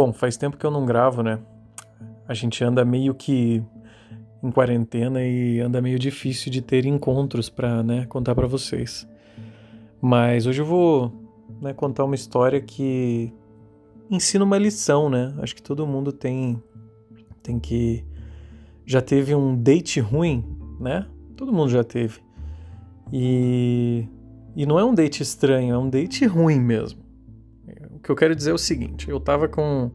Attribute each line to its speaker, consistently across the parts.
Speaker 1: Bom, faz tempo que eu não gravo, né? A gente anda meio que em quarentena e anda meio difícil de ter encontros para né, contar para vocês. Mas hoje eu vou né, contar uma história que ensina uma lição, né? Acho que todo mundo tem tem que já teve um date ruim, né? Todo mundo já teve. E e não é um date estranho, é um date ruim mesmo. Que eu quero dizer é o seguinte: eu tava com.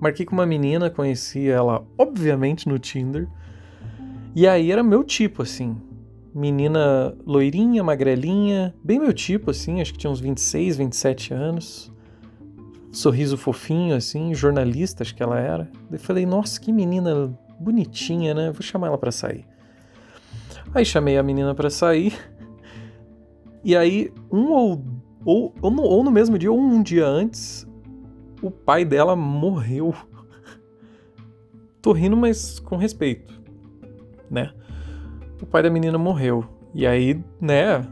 Speaker 1: Marquei com uma menina, conheci ela, obviamente, no Tinder. E aí era meu tipo, assim. Menina loirinha, magrelinha, bem meu tipo, assim, acho que tinha uns 26, 27 anos. Sorriso fofinho, assim, jornalista, acho que ela era. Daí falei, nossa, que menina bonitinha, né? Vou chamar ela para sair. Aí chamei a menina para sair. E aí, um ou, ou, ou, no, ou no mesmo dia, ou um dia antes, o pai dela morreu. Tô rindo, mas com respeito, né? O pai da menina morreu. E aí, né,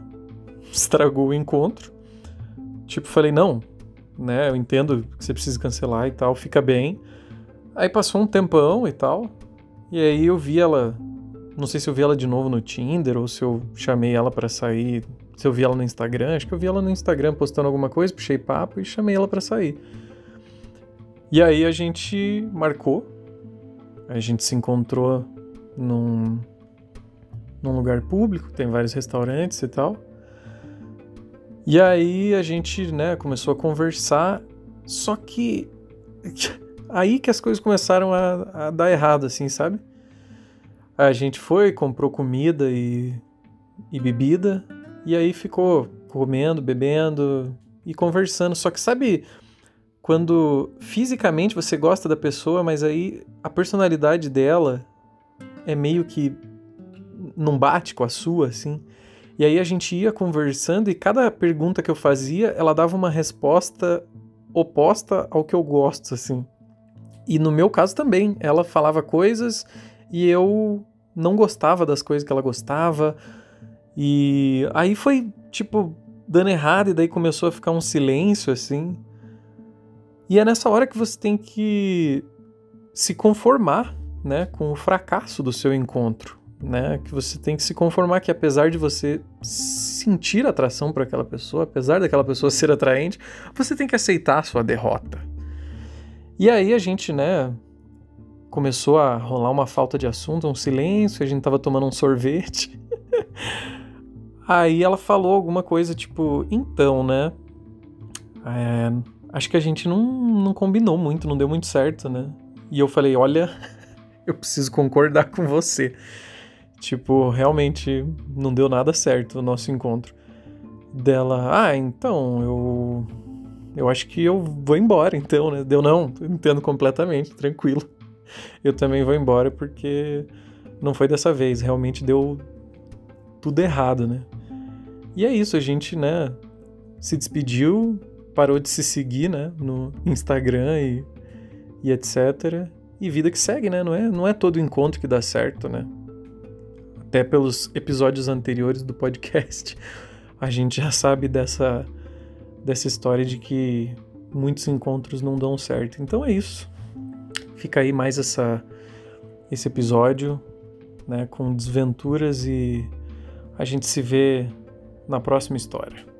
Speaker 1: estragou o encontro. Tipo, falei, não, né, eu entendo que você precisa cancelar e tal, fica bem. Aí passou um tempão e tal. E aí eu vi ela, não sei se eu vi ela de novo no Tinder ou se eu chamei ela para sair se eu vi ela no Instagram, acho que eu vi ela no Instagram postando alguma coisa, puxei papo e chamei ela para sair. E aí a gente marcou, a gente se encontrou num, num lugar público, tem vários restaurantes e tal. E aí a gente, né, começou a conversar, só que aí que as coisas começaram a, a dar errado, assim, sabe? A gente foi, comprou comida e, e bebida, e aí ficou comendo, bebendo e conversando. Só que sabe quando fisicamente você gosta da pessoa, mas aí a personalidade dela é meio que não bate com a sua, assim. E aí a gente ia conversando e cada pergunta que eu fazia, ela dava uma resposta oposta ao que eu gosto, assim. E no meu caso também, ela falava coisas e eu não gostava das coisas que ela gostava, e aí foi, tipo, dando errado, e daí começou a ficar um silêncio assim. E é nessa hora que você tem que se conformar, né, com o fracasso do seu encontro, né? Que você tem que se conformar que apesar de você sentir atração por aquela pessoa, apesar daquela pessoa ser atraente, você tem que aceitar a sua derrota. E aí a gente, né, começou a rolar uma falta de assunto, um silêncio, a gente tava tomando um sorvete. Aí ela falou alguma coisa tipo, então, né? É, acho que a gente não, não combinou muito, não deu muito certo, né? E eu falei, olha, eu preciso concordar com você. Tipo, realmente não deu nada certo o nosso encontro. Dela, ah, então, eu. Eu acho que eu vou embora, então, né? Deu não, entendo completamente, tranquilo. Eu também vou embora porque não foi dessa vez, realmente deu tudo errado, né? E é isso, a gente, né, se despediu, parou de se seguir, né, no Instagram e, e etc. E vida que segue, né? Não é, não é todo encontro que dá certo, né? Até pelos episódios anteriores do podcast, a gente já sabe dessa, dessa história de que muitos encontros não dão certo. Então é isso. Fica aí mais essa, esse episódio, né, com desventuras e a gente se vê na próxima história.